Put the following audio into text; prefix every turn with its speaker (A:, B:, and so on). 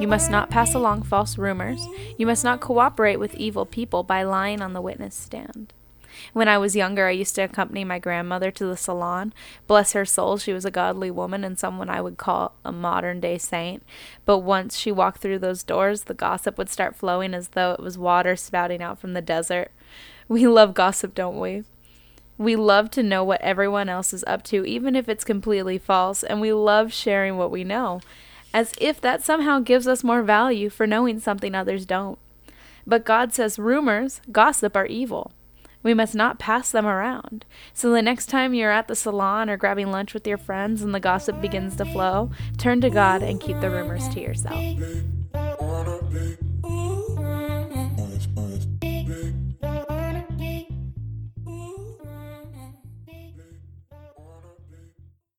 A: You must not pass along false rumors. You must not cooperate with evil people by lying on the witness stand. When I was younger, I used to accompany my grandmother to the salon. Bless her soul, she was a godly woman and someone I would call a modern day saint. But once she walked through those doors, the gossip would start flowing as though it was water spouting out from the desert. We love gossip, don't we? We love to know what everyone else is up to, even if it's completely false, and we love sharing what we know, as if that somehow gives us more value for knowing something others don't. But God says rumors, gossip are evil. We must not pass them around. So the next time you're at the salon or grabbing lunch with your friends and the gossip begins to flow, turn to God and keep the rumors to yourself.